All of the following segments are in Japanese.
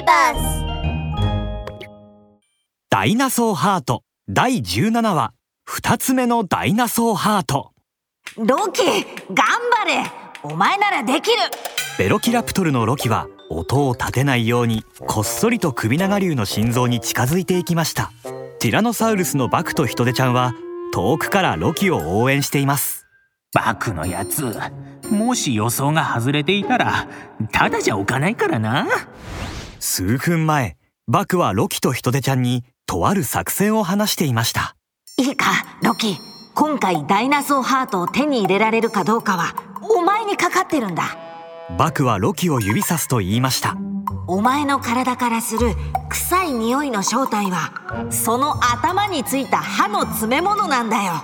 ビバスダイナソーハート。第17話。二つ目のダイナソーハート。ロキ頑張れ。お前ならできる。ベロキラプトルのロキは音を立てないようにこっそりと首長竜の心臓に近づいていきました。ティラノサウルスのバクとヒトデちゃんは遠くからロキを応援しています。バクのやつもし予想が外れていたらただじゃおかないからな数分前バクはロキとヒトデちゃんにとある作戦を話していました。いいかロキ。今回ダイナソーハートを手に入れられるかどうかはお前にかかってるんだ。バクはロキを指さすと言いました。お前の体からする臭い匂いの正体はその頭についた歯の詰め物なんだよ。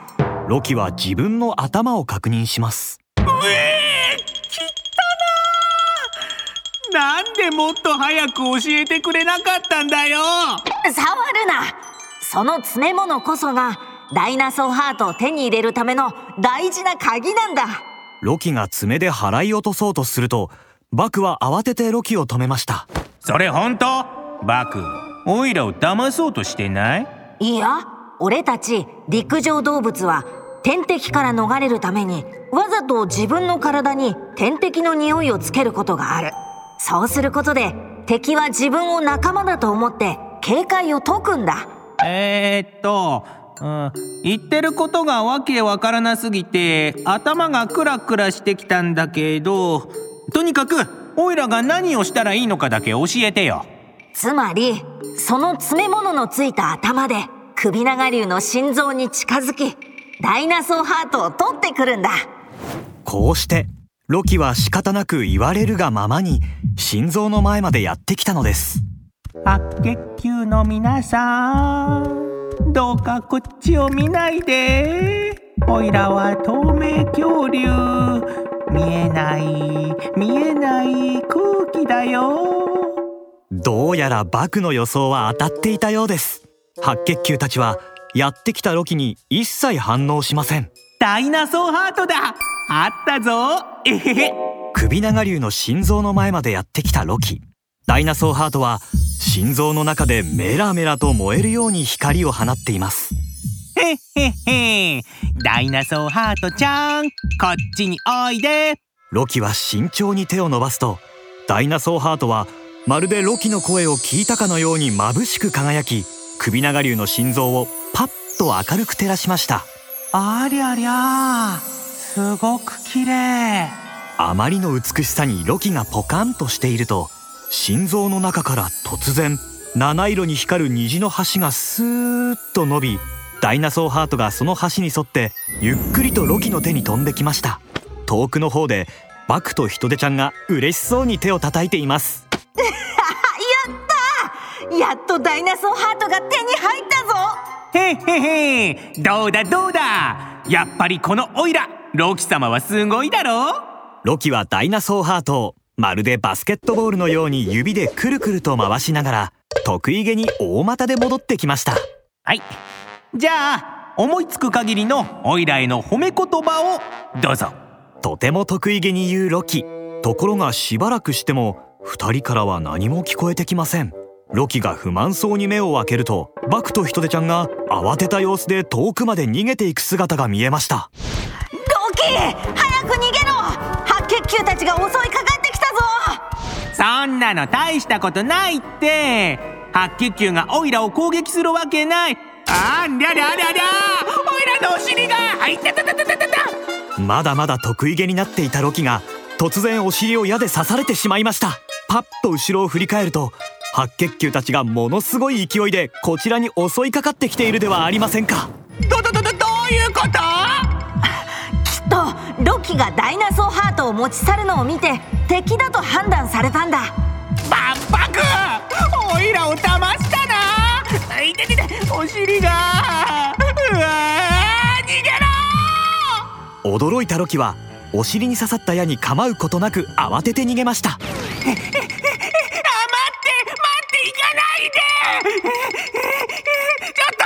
ロキは自分の頭を確認します。うえー、でもっと早く教えてくれなかったんだよ。触るな。その詰め物こそがダイナソーハートを手に入れるための大事な鍵なんだ。ロキが爪で払い落とそうとするとバクは慌ててロキを止めました。それ本当？バクオイラを騙そうとしてない？いや俺たち陸上動物は天敵から逃れるためにわざと自分の体に天敵の匂いをつけることがあるそうすることで敵は自分を仲間だと思って警戒を解くんだ。えー、っと、うん、言ってることがわけわからなすぎて頭がクラクラしてきたんだけどとにかくオイラが何をしたらいいのかだけ教えてよ。つまりその詰め物のついた頭で首長竜の心臓に近づきダイナソーハートを取ってくるんだ。こうしてロキは仕方なく言われるがままに心臓の前までやってきたのです。白血球の皆さんどうかこっちを見ないで。おいらは透明恐竜。見えない見えない空気だよ。どうやらバクの予想は当たっていたようです。白血球たちはやってきたロキに一切反応しません。ダイナソーハートだあったぞ。えへへ首長竜の心臓の前までやってきたロキ。ダイナソーハートは心臓の中でメラメラと燃えるように光を放っています。へっへっへ。ダイナソーハートちゃんこっちにおいで。ロキは慎重に手を伸ばすとダイナソーハートはまるでロキの声を聞いたかのように眩しく輝き首長竜の心臓をパッと明るく照らしました。ありゃりゃすごく綺麗。あまりの美しさにロキがポカンとしていると心臓の中から突然七色に光る虹の橋がスーッと伸びダイナソーハートがその橋に沿ってゆっくりとロキの手に飛んできました。遠くの方でバクとヒトデちゃんが嬉しそうに手を叩いています。やったやっとダイナソーハートが手に入ったぞ。へっへへどうだどうだ。やっぱりこのオイラロキ様はすごいだろロキはダイナソーハートをまるでバスケットボールのように指でくるくると回しながら得意げに大股で戻ってきました。はい。じゃあ思いつく限りのオイラへの褒め言葉をどうぞ。とても得意げに言うロキ。ところがしばらくしても二人からは何も聞こえてきません。ロキが不満そうに目を開けるとバクとヒトデちゃんが慌てた様子で遠くまで逃げていく姿が見えましたロキ早く逃げろ白血球たちが襲いかかってきたぞそんなの大したことないって白血球がオイラを攻撃するわけないあんりゃりゃりゃりゃオイラのお尻があいたたたたたたたまだまだ得意げになっていたロキが突然お尻を矢で刺されてしまいましたパッと後ろを振り返ると白血球たちがものすごい勢いでこちらに襲いかかってきているではありませんかどどどどどういうことキがダイナソーハートを持ち去るのを見て敵だと判断されたんだ。バンバクオイラを騙したな！いててて！お尻が！うわー逃げろ！驚いたロキはお尻に刺さった矢に構うことなく慌てて逃げました。あ待って待って行かないでちょっと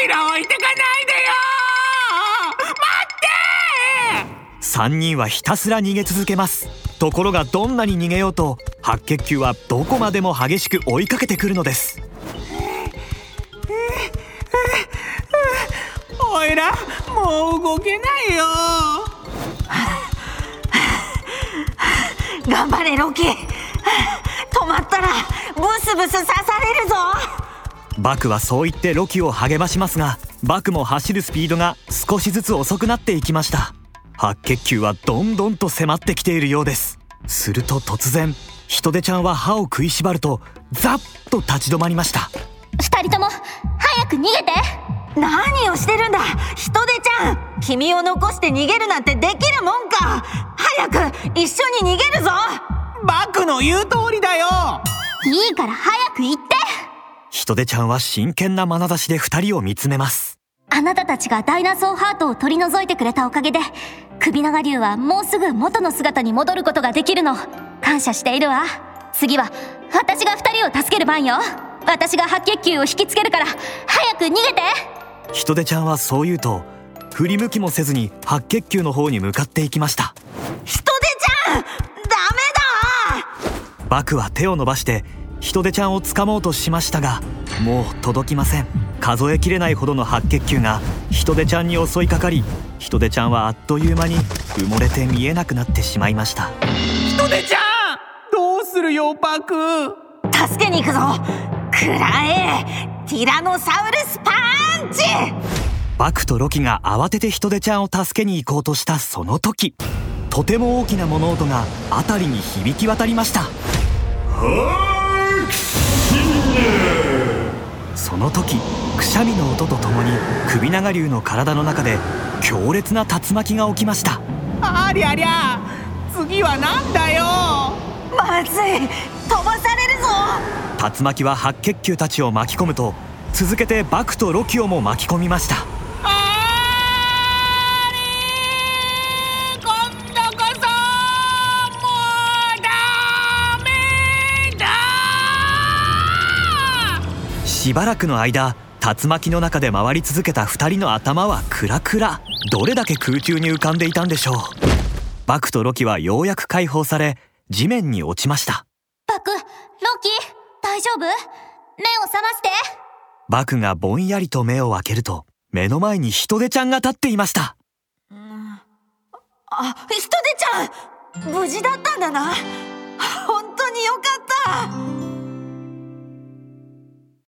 置いてかないでよ3人はひたすら逃げ続けます。ところがどんなに逃げようと白血球はどこまでも激しく追いかけてくるのです。おいらもう動けないよ。頑張れロキ。止まったらブスブス刺されるぞ。バクはそう言ってロキを励ましますがバクも走るスピードが少しずつ遅くなっていきました白血球はどんどんと迫ってきているようです。すると突然ヒトデちゃんは歯を食いしばるとザッと立ち止まりました。二人とも早く逃げて。何をしてるんだ？ヒトデちゃん！君を残して逃げるなんてできるもんか！早く一緒に逃げるぞ！バクの言う通りだよ！いいから早く行って。ヒトデちゃんは真剣な眼差しで二人を見つめます。あなたたちがダイナソーハートを取り除いてくれたおかげで首長竜はもうすぐ元の姿に戻ることができるの。感謝しているわ。次は私が二人を助ける番よ。私が白血球を引きつけるから。早く逃げて。ヒトデちゃんはそう言うと振り向きもせずに白血球の方に向かっていきました。ヒトデちゃん！ダメだ！バクは手を伸ばしてヒトデちゃんを掴もうとしましたがもう届きません数えきれないほどの白血球がヒトデちゃんに襲いかかりヒトデちゃんはあっという間に埋もれて見えなくなってしまいました。ヒトデちゃんどうするよバク。助けに行くぞ。くらえティラノサウルスパンチ。バクとロキが慌ててヒトデちゃんを助けに行こうとしたその時とても大きな物音が辺りに響き渡りました。その時くしゃみの音とともに首長竜の体の中で強烈な竜巻が起きました。ありゃりゃ次はなんだよ。まずい。飛ばされるぞ。竜巻は白血球たちを巻き込むと続けてバクとロキオも巻き込みました。あれ今度こそもうダメだ。しばらくの間竜巻の中で回り続けた2人の頭はクラクラ。どれだけ空中に浮かんでいたんでしょう。バクとロキはようやく解放され地面に落ちました。バクロキ大丈夫？目を覚まして。バクがぼんやりと目を開けると目の前にヒトデちゃんが立っていました。あヒトデちゃん無事だったんだな。本当によかった